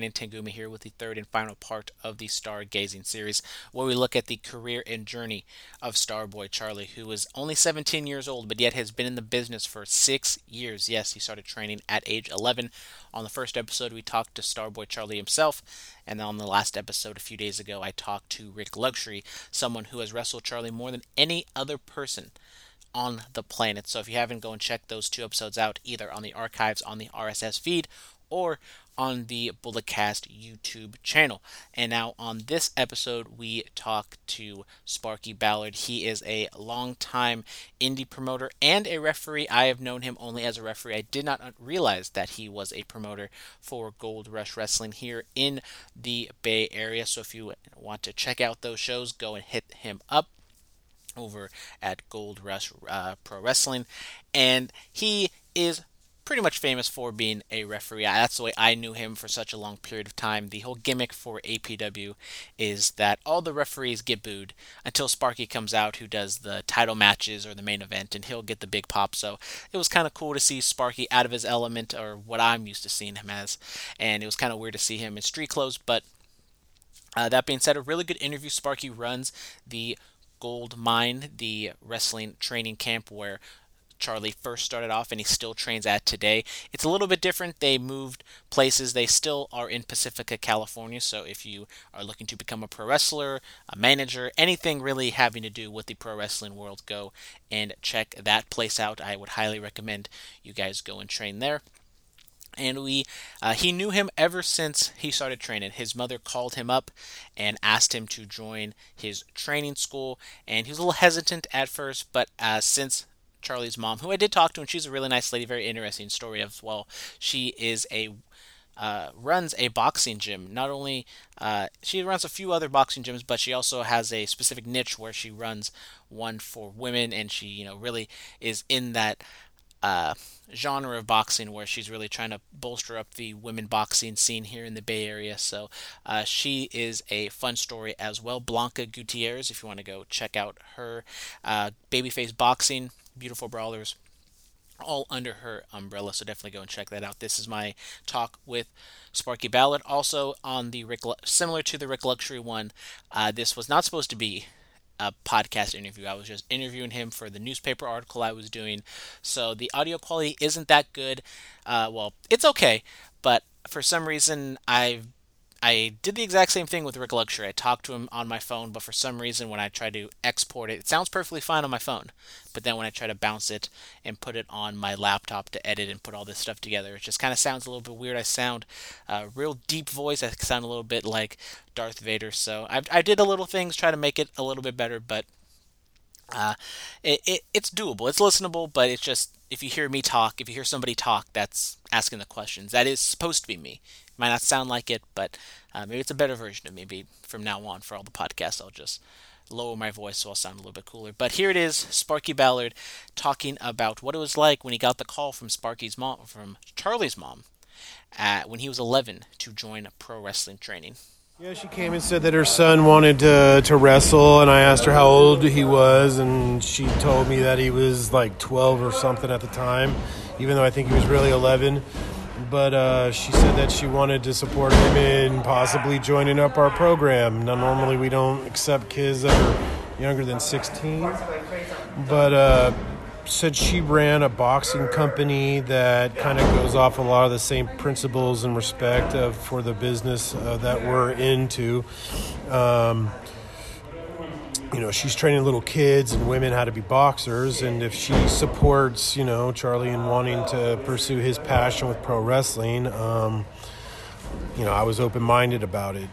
Brandon Tanguma here with the third and final part of the Stargazing series, where we look at the career and journey of Starboy Charlie, who is only 17 years old, but yet has been in the business for six years. Yes, he started training at age 11. On the first episode, we talked to Starboy Charlie himself, and on the last episode a few days ago, I talked to Rik Luxury, someone who has wrestled Charlie more than any other person on the planet. So if you haven't, go and check those two episodes out either on the archives on the RSS feed or on the Bulletcast YouTube channel. And now on this episode, we talk to Sparky Ballard. He is a longtime indie promoter and a referee. I have known him only as a referee. I did not realize that he was a promoter for Gold Rush Wrestling here in the Bay Area. So if you want to check out those shows, go and hit him up over at Gold Rush uh, Pro Wrestling, and he is pretty much famous for being a referee. That's the way I knew him for such a long period of time. The whole gimmick for APW is that all the referees get booed until Sparky comes out, who does the title matches or the main event, and he'll get the big pop. So it was kind of cool to see Sparky out of his element, or what I'm used to seeing him as, and it was kind of weird to see him in street clothes, but. Uh, that being said, a really good interview. Sparky runs the Gold Mine, the wrestling training camp where Charlie first started off and he still trains at today. It's a little bit different. They moved places. They still are in Pacifica, California. So if you are looking to become a pro wrestler, a manager, anything really having to do with the pro wrestling world, go and check that place out. I would highly recommend you guys go and train there and we uh, he knew him ever since he started training his mother called him up and asked him to join his training school and he was a little hesitant at first but uh, since charlie's mom who i did talk to and she's a really nice lady very interesting story as well she is a uh, runs a boxing gym. Not only uh, she runs a few other boxing gyms, but she also has a specific niche where she runs one for women, and she you know really is in that uh, genre of boxing where she's really trying to bolster up the women boxing scene here in the Bay Area. So uh, she is a fun story as well. Blanca Gutierrez, if you want to go check out her uh, Babyface Boxing, beautiful brawlers. All under her umbrella, so definitely go and check that out. This is my talk with Sparky Ballard. Also on the Rik, similar to the Rik Luxury one, uh, this was not supposed to be a podcast interview. I was just interviewing him for the newspaper article I was doing. So the audio quality isn't that good. Uh, well, it's okay, but for some reason I I did the exact same thing with Rik Luxury. I talked to him on my phone, but for some reason when I try to export it, it sounds perfectly fine on my phone. But then when I try to bounce it and put it on my laptop to edit and put all this stuff together, it just kind of sounds a little bit weird. I sound a uh, real deep voice. I sound a little bit like Darth Vader. So I, I did a little things, try to make it a little bit better, but uh, it, it, it's doable. It's listenable, but it's just if you hear me talk, if you hear somebody talk, that's asking the questions. That is supposed to be me. It Might not sound like it, but uh, maybe it's a better version of me. Maybe from now on, for all the podcasts, I'll just lower my voice so I'll sound a little bit cooler. But here it is, Sparky Ballard talking about what it was like when he got the call from Sparky's mom, from Charlie's mom, when he was 11 to join pro wrestling training. Yeah, she came and said that her son wanted to, to wrestle, and I asked her how old he was, and she told me that he was like 12 or something at the time, even though I think he was really 11 but uh, she said that she wanted to support him in possibly joining up our program. Now, normally we don't accept kids that are younger than 16, but uh, said she ran a boxing company that kind of goes off a lot of the same principles and respect of, for the business uh, that we're into. Um, you know, she's training little kids and women how to be boxers. And if she supports, you know, Charlie in wanting to pursue his passion with pro wrestling, um, you know, I was open minded about it.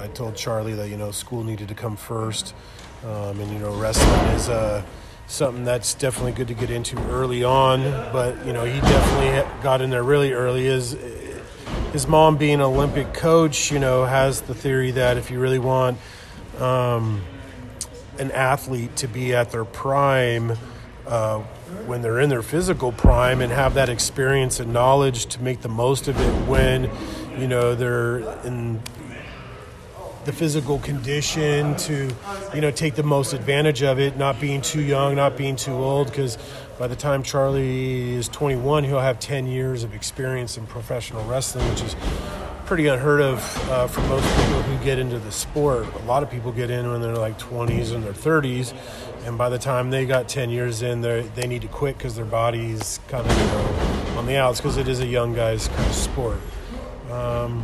I, told Charlie that, you know, school needed to come first. Um, and, you know, wrestling is uh, something that's definitely good to get into early on. But, you know, he definitely got in there really early. His, his mom, being an Olympic coach, you know, has the theory that if you really want, um, an athlete to be at their prime uh, when they're in their physical prime and have that experience and knowledge to make the most of it when you know they're in the physical condition to you know take the most advantage of it not being too young not being too old because by the time charlie is 21 he'll have 10 years of experience in professional wrestling which is pretty unheard of uh, for most people who get into the sport. A lot of people get in when they're like 20s and their 30s, and by the time they got 10 years in, they they need to quit because their body's kind of you know, on the outs because it is a young guy's kind of sport. Um,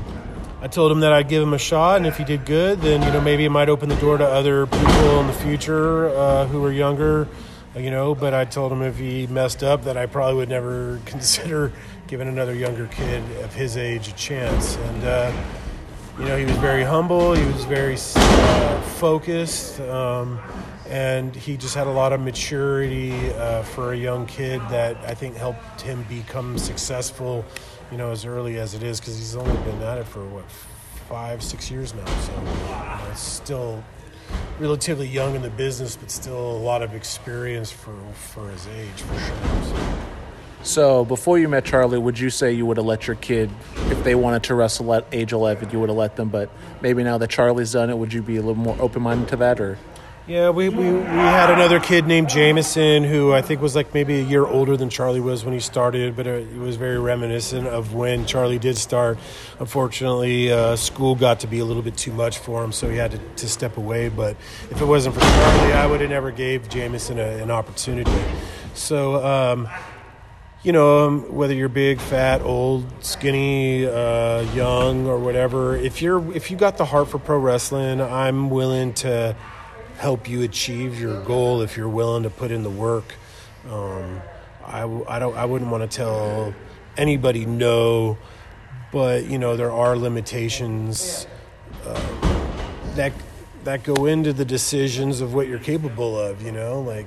I told him that I'd give him a shot, and if he did good, then you know maybe it might open the door to other people in the future uh, who are younger, you know. But I told him if he messed up, that I probably would never consider giving another younger kid of his age a chance. And uh, you know, he was very humble. He was very uh, focused. Um, and he just had a lot of maturity uh, for a young kid that I think helped him become successful you know, as early as it is, because he's only been at it for what five, six years now. So you know, still relatively young in the business, but still a lot of experience for for his age, for sure. So. So, before you met Charlie, would you say you would have let your kid, if they wanted to wrestle at age 11, you would have let them? But maybe now that Charlie's done it, would you be a little more open minded to that? Or yeah, we, we, we had another kid named Jameson who I think was like maybe a year older than Charlie was when he started, but it was very reminiscent of when Charlie did start. Unfortunately, uh, school got to be a little bit too much for him, so he had to, to step away. But if it wasn't for Charlie, I would have never gave Jameson a, an opportunity. So, um, you know, um, whether you're big, fat, old, skinny, uh, young, or whatever, if you're if you got the heart for pro wrestling, I'm willing to help you achieve your goal if you're willing to put in the work. Um, I, I don't I wouldn't want to tell anybody no, but you know there are limitations uh, that that go into the decisions of what you're capable of. You know, like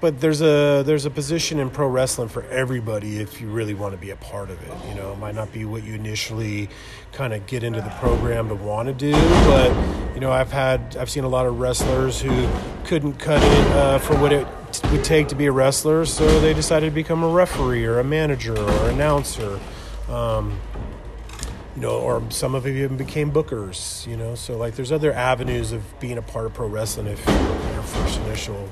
but there's a there's a position in pro wrestling for everybody if you really want to be a part of it. You know, it might not be what you initially kind of get into the program to want to do, but you know, I've had I've seen a lot of wrestlers who couldn't cut it uh, for what it would take to be a wrestler, so they decided to become a referee or a manager or announcer. Um, you know, or some of them even became bookers. You know, so like there's other avenues of being a part of pro wrestling if your first initial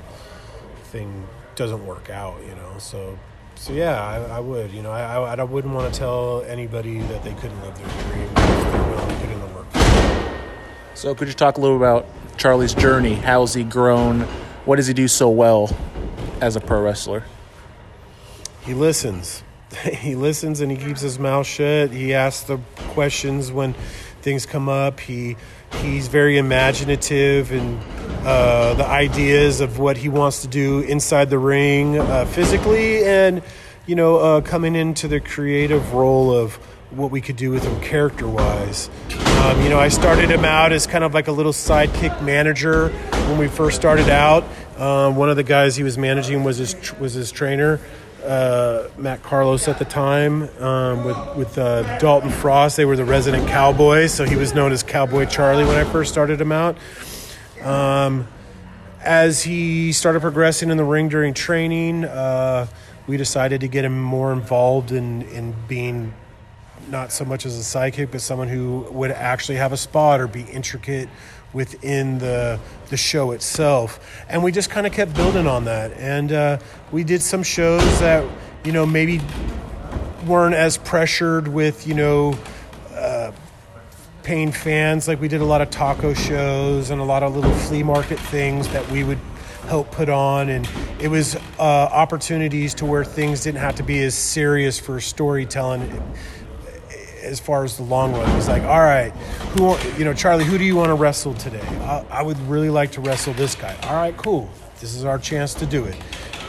thing doesn't work out, you know. So, so yeah, I, I would, you know, I, I, I wouldn't want to tell anybody that they couldn't live their dream if they're willing to put in the work. So, could you talk a little about Charlie's journey? How's he grown? What does he do so well as a pro wrestler? He listens. he listens and he keeps his mouth shut. He asks the questions when things come up. He he's very imaginative and uh, the ideas of what he wants to do inside the ring uh, physically and you know uh, coming into the creative role of what we could do with him character wise um, you know i started him out as kind of like a little sidekick manager when we first started out um, one of the guys he was managing was his was his trainer uh, Matt Carlos at the time um, with with uh, Dalton Frost. They were the resident cowboys, so he was known as Cowboy Charlie when I first started him out. Um, as he started progressing in the ring during training, uh, we decided to get him more involved in, in being not so much as a sidekick, but someone who would actually have a spot or be intricate within the the show itself. And we just kind of kept building on that. And uh, we did some shows that you know maybe weren't as pressured with you know paying fans. Like we did a lot of taco shows and a lot of little flea market things that we would help put on, and it was uh, opportunities to where things didn't have to be as serious for storytelling. As far as the long run, it was like, all right, who you know, Charlie, who do you want to wrestle today? I, I would really like to wrestle this guy. All right, cool. This is our chance to do it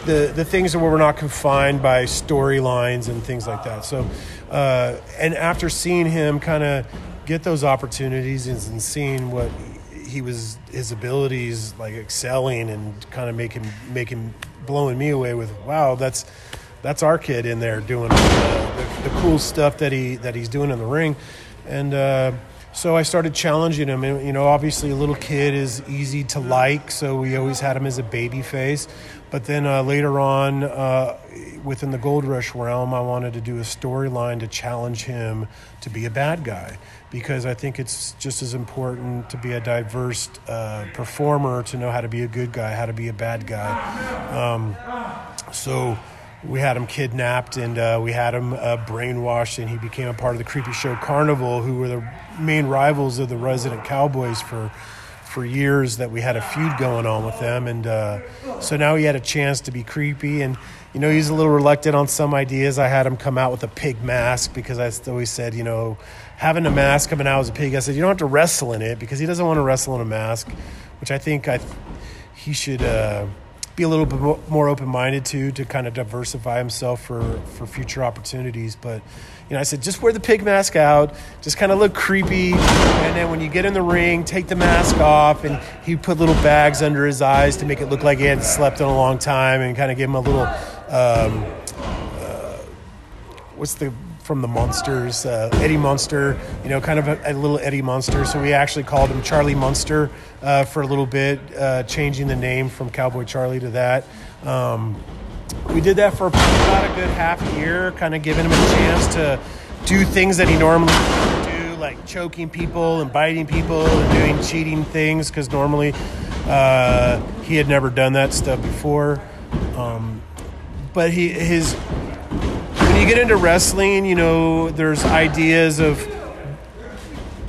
the the things where we're not confined by storylines and things like that. So, uh, and after seeing him kind of get those opportunities and seeing what he was his abilities like excelling and kind of making making blowing me away with wow that's that's our kid in there doing the, the, the cool stuff that he that he's doing in the ring. And uh, so I started challenging him and you know obviously a little kid is easy to like so we always had him as a baby face but then uh, later on uh, within the Gold Rush realm I wanted to do a storyline to challenge him to be a bad guy because I think it's just as important to be a diverse uh, performer to know how to be a good guy, how to be a bad guy. Um, so we had him kidnapped and uh, we had him uh, brainwashed, and he became a part of the Creepy Show Carnival, who were the main rivals of the Resident Cowboys for for years. That we had a feud going on with them, and uh, so now he had a chance to be creepy. And you know, he's a little reluctant on some ideas. I had him come out with a pig mask because I always said, you know, having a mask coming out as a pig. I said you don't have to wrestle in it because he doesn't want to wrestle in a mask, which I think I he should uh, be a little bit more open minded to to kind of diversify himself for for future opportunities. But you know, I said just wear the pig mask out, just kind of look creepy, and then when you get in the ring, take the mask off. And he put little bags under his eyes to make it look like he hadn't slept in a long time, and kind of give him a little. Um, uh, what's the from the Munsters, uh, Eddie Munster, you know, kind of a, a, little Eddie Munster. So we actually called him Charlie Munster uh, for a little bit, uh, changing the name from Cowboy Charlie to that. Um, we did that for about a good half year, kind of giving him a chance to do things that he normally do, like choking people and biting people and doing cheating things, because normally uh, he had never done that stuff before. Um, but he his get into wrestling, you know, there's ideas of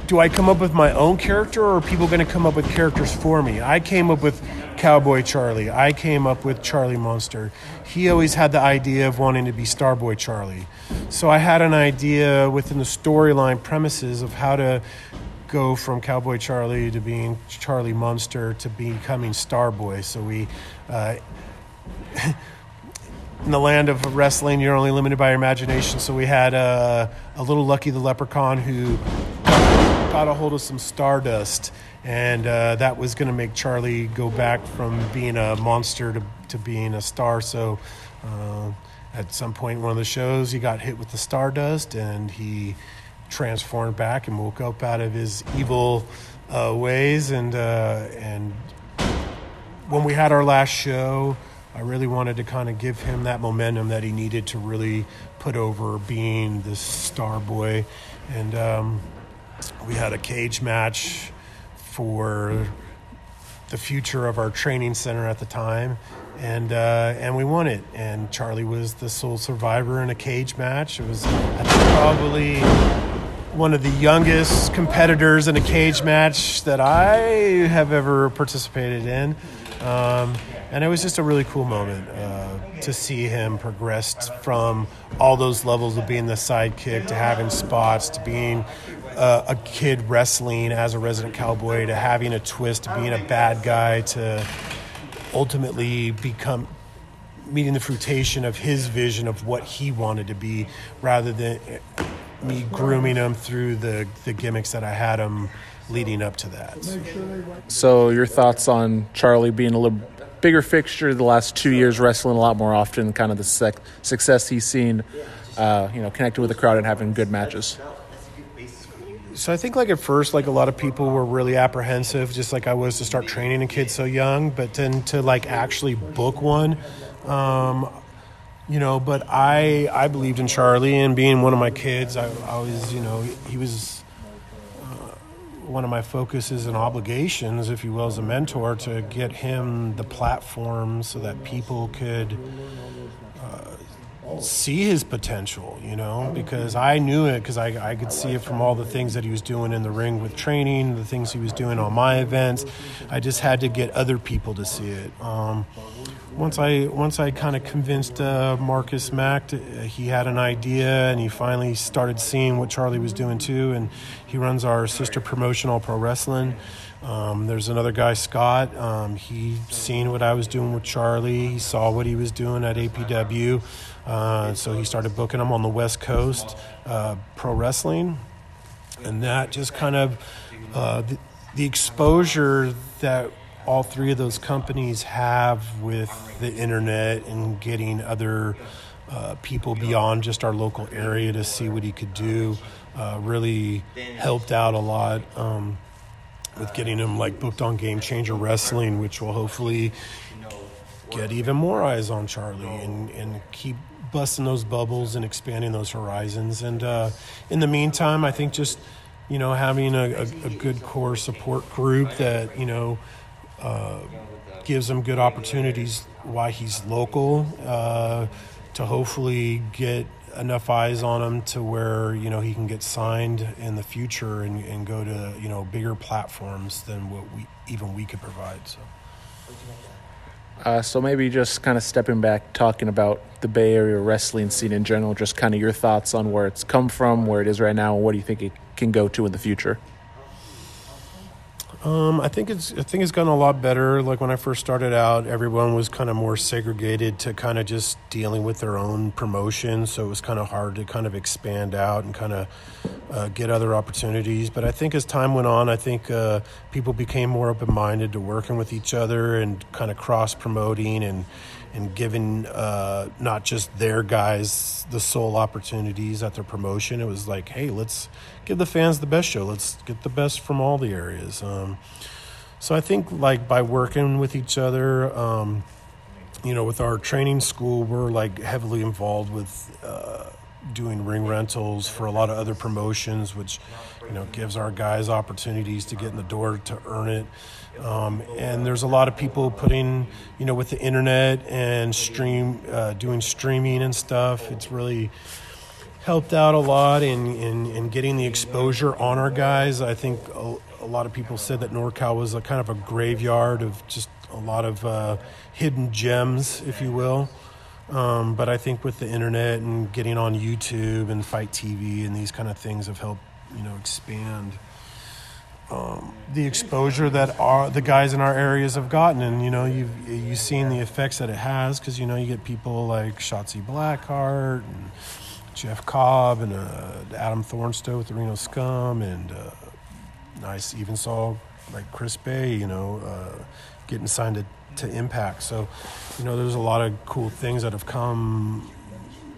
do I come up with my own character or are people going to come up with characters for me? I came up with Cowboy Charlie. I came up with Charlie Munster. He always had the idea of wanting to be Starboy Charlie. So I had an idea within the storyline premises of how to go from Cowboy Charlie to being Charlie Munster to becoming Starboy. So we. Uh, in the land of wrestling, you're only limited by your imagination. So we had uh, a little Lucky the Leprechaun who got a hold of some stardust, and uh, that was going to make Charlie go back from being a monster to, to being a star. So uh, at some point in one of the shows, he got hit with the stardust, and he transformed back and woke up out of his evil uh, ways. And uh, and when we had our last show. I really wanted to kind of give him that momentum that he needed to really put over being this star boy. And um, we had a cage match for the future of our training center at the time. And uh, and we won it. And Charlie was the sole survivor in a cage match. It was probably one of the youngest competitors in a cage match that I have ever participated in. Um, and it was just a really cool moment uh, to see him progress from all those levels of being the sidekick to having spots to being uh, a kid wrestling as a resident cowboy to having a twist to being a bad guy to ultimately become meeting the fruition of his vision of what he wanted to be rather than me grooming him through the, the gimmicks that I had him leading up to that. So, your thoughts on Charlie being a little bigger fixture the last two years, wrestling a lot more often, kind of the sec- success he's seen, uh, you know, connecting with the crowd and having good matches. So I think like at first, like a lot of people were really apprehensive, just like I was to start training a kid so young, but then to like actually book one, um, you know. But I I believed in Charlie and being one of my kids. I, I was you know he was one of my focuses and obligations, if you will, as a mentor, to get him the platform so that people could uh, see his potential, you know, because I knew it because I, I could see it from all the things that he was doing in the ring with training, the things he was doing on my events. I just had to get other people to see it. Um, once I once I kind of convinced uh, Marcus Mack, to, uh, he had an idea, and he finally started seeing what Charlie was doing too. And he runs our sister promotion, All Pro Wrestling. Um, there's another guy, Scott. Um, he seen what I was doing with Charlie. He saw what he was doing at APW, uh, so he started booking him on the West Coast uh, pro wrestling, and that just kind of uh, the, the exposure that all three of those companies have with the internet and getting other uh, people beyond just our local area to see what he could do uh, really helped out a lot um, with getting him like booked on Game Changer Wrestling, which will hopefully get even more eyes on Charlie and, and keep busting those bubbles and expanding those horizons. And uh, in the meantime, I think just you know having a, a, a good core support group that you know uh, gives him good opportunities why he's local uh, to hopefully get enough eyes on him to where you know he can get signed in the future and, and go to you know bigger platforms than what we even we could provide. So. Uh, so maybe just kind of stepping back, talking about the Bay Area wrestling scene in general, just kind of your thoughts on where it's come from, where it is right now, and what do you think it can go to in the future? Um, I think it's I think it's gotten a lot better. Like when I first started out, everyone was kind of more segregated to kind of just dealing with their own promotion, so it was kind of hard to kind of expand out and kind of uh, get other opportunities. But I think as time went on, I think uh, people became more open minded to working with each other and kind of cross promoting and and giving uh, not just their guys the sole opportunities at their promotion. It was like, hey, let's give the fans the best show. Let's get the best from all the areas. Um, so I think like by working with each other, um, you know, with our training school, we're like heavily involved with. Uh, doing ring rentals for a lot of other promotions, which you know gives our guys opportunities to get in the door to earn it. Um, and there's a lot of people putting, you know, with the internet and stream, uh, doing streaming and stuff. It's really helped out a lot in, in, in getting the exposure on our guys. I think a, a, lot of people said that NorCal was a kind of a graveyard of just a lot of uh, hidden gems, if you will. Um, but I think with the internet and getting on YouTube and FITE TV and these kind of things have helped, you know, expand um, the exposure that our the guys in our areas have gotten, and you know, you've you've seen the effects that it has because you know you get people like Shotzi Blackheart and Jeff Cobb and uh, Adam Thornstowe with the Reno Scum, and uh, nice even saw like Chris Bey, you know, uh, getting signed to to Impact. So, you know, there's a lot of cool things that have come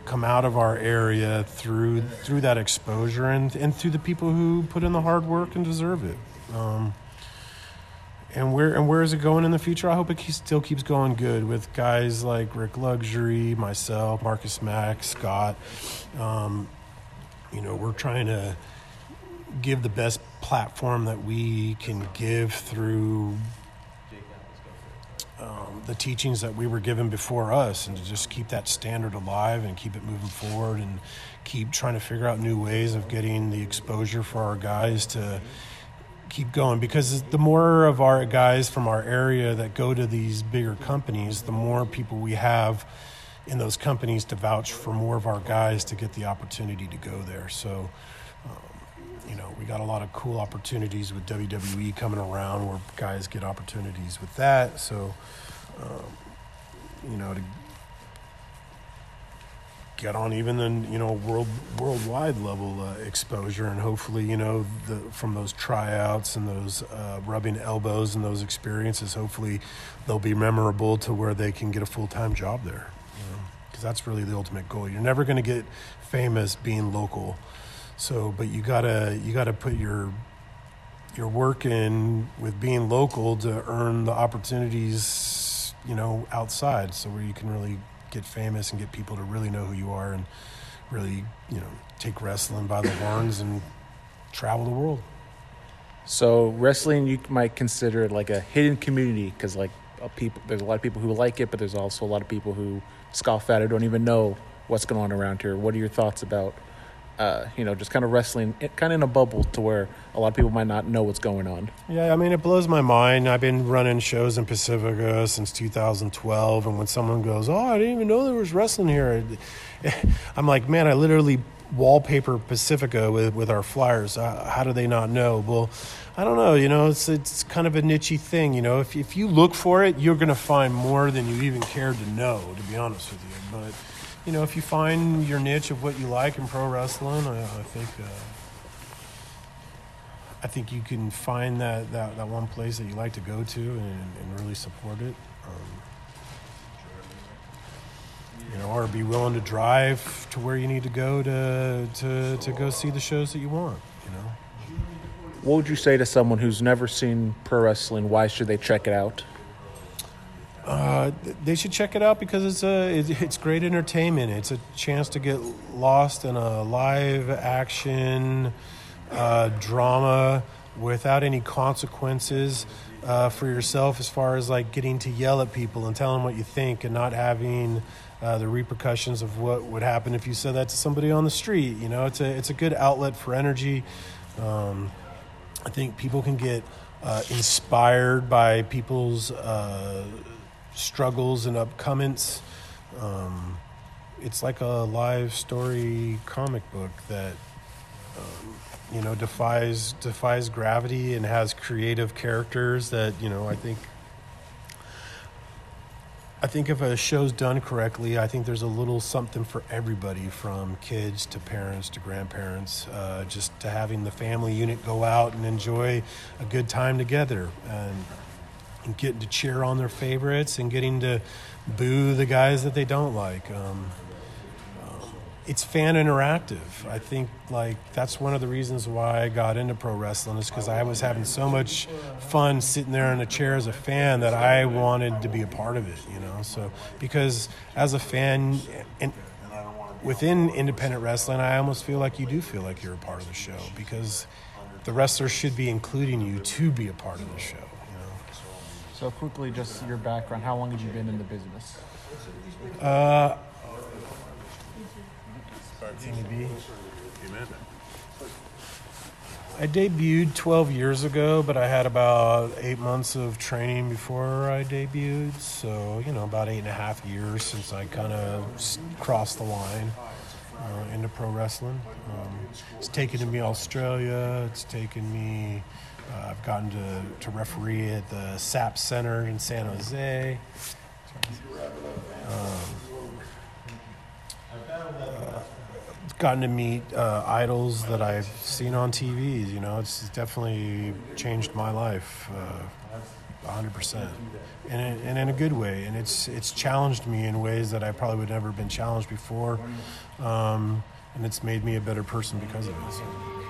come out of our area through through that exposure and and through the people who put in the hard work and deserve it. Um, and where and where is it going in the future? I hope it still keeps going good with guys like Rik Luxury, myself, Marcus Mack, Scott. Um, you know, we're trying to give the best platform that we can give through um, the teachings that we were given before us and to just keep that standard alive and keep it moving forward and keep trying to figure out new ways of getting the exposure for our guys to keep going because the more of our guys from our area that go to these bigger companies the more people we have in those companies to vouch for more of our guys to get the opportunity to go there so you know, we got a lot of cool opportunities with WWE coming around where guys get opportunities with that. So, um, you know, to get on even the you know world worldwide level uh, exposure, and hopefully, you know, the, from those tryouts and those uh, rubbing elbows and those experiences, hopefully, they'll be memorable to where they can get a full time job there. Because that's really the ultimate goal. You're never going to get famous being local so, but you gotta you gotta put your your work in with being local to earn the opportunities, you know, outside. So where you can really get famous and get people to really know who you are and really, you know, take wrestling by the horns and travel the world. So wrestling, you might consider it like a hidden community because like a people, there's a lot of people who like it, but there's also a lot of people who scoff at it, don't even know what's going on around here. What are your thoughts about uh, you know, just kind of wrestling, kind of in a bubble to where a lot of people might not know what's going on. Yeah, I mean, it blows my mind. I've been running shows in Pacifica since 2012, and when someone goes, "Oh, I didn't even know there was wrestling here," I'm like, "Man, I literally wallpaper Pacifica with with our flyers. Uh, how do they not know?" Well, I don't know. You know, it's it's kind of a nichey thing. You know, if if you look for it, you're going to find more than you even cared to know. To be honest with you, but you know, if you find your niche of what you like in pro wrestling, I, I think uh, I think you can find that, that, that one place that you like to go to and, and really support it. Um, you know, or be willing to drive to where you need to go to, to, to go see the shows that you want, you know. What would you say to someone who's never seen pro wrestling? Why should they check it out? Uh, they should check it out because it's a it's great entertainment. It's a chance to get lost in a live action uh, drama without any consequences uh, for yourself as far as like getting to yell at people and tell them what you think and not having uh, the repercussions of what would happen if you said that to somebody on the street. You know, it's a it's a good outlet for energy. Um, I think people can get uh, inspired by people's uh, struggles and upcomings. Um, it's like a live story comic book that um, you know defies defies gravity and has creative characters that you know I think I think if a show's done correctly, I think there's a little something for everybody, from kids to parents to grandparents. Uh, just to having the family unit go out and enjoy a good time together, and, and getting to cheer on their favorites, and getting to boo the guys that they don't like. Um, it's fan interactive. I think like that's one of the reasons why I got into pro wrestling is because I was having so much fun sitting there in a chair as a fan that I wanted to be a part of it. You know, so because as a fan and within independent wrestling, I almost feel like you do feel like you're a part of the show because the wrestlers should be including you to be a part of the show. So quickly, just your background. How long have you been in the business? Uh, I debuted 12 years ago, but I had about eight months of training before I debuted. So, you know, about eight and a half years since I kind of crossed the line uh, into pro wrestling. Um, it's taken me Australia. It's taken me, uh, I've gotten to, to referee at the SAP Center in San Jose. Um, gotten to meet uh, idols that I've seen on TV. You know, it's definitely changed my life, uh, 100%, and, and in a good way. And it's it's challenged me in ways that I probably would never have been challenged before, um, and it's made me a better person because of it. So.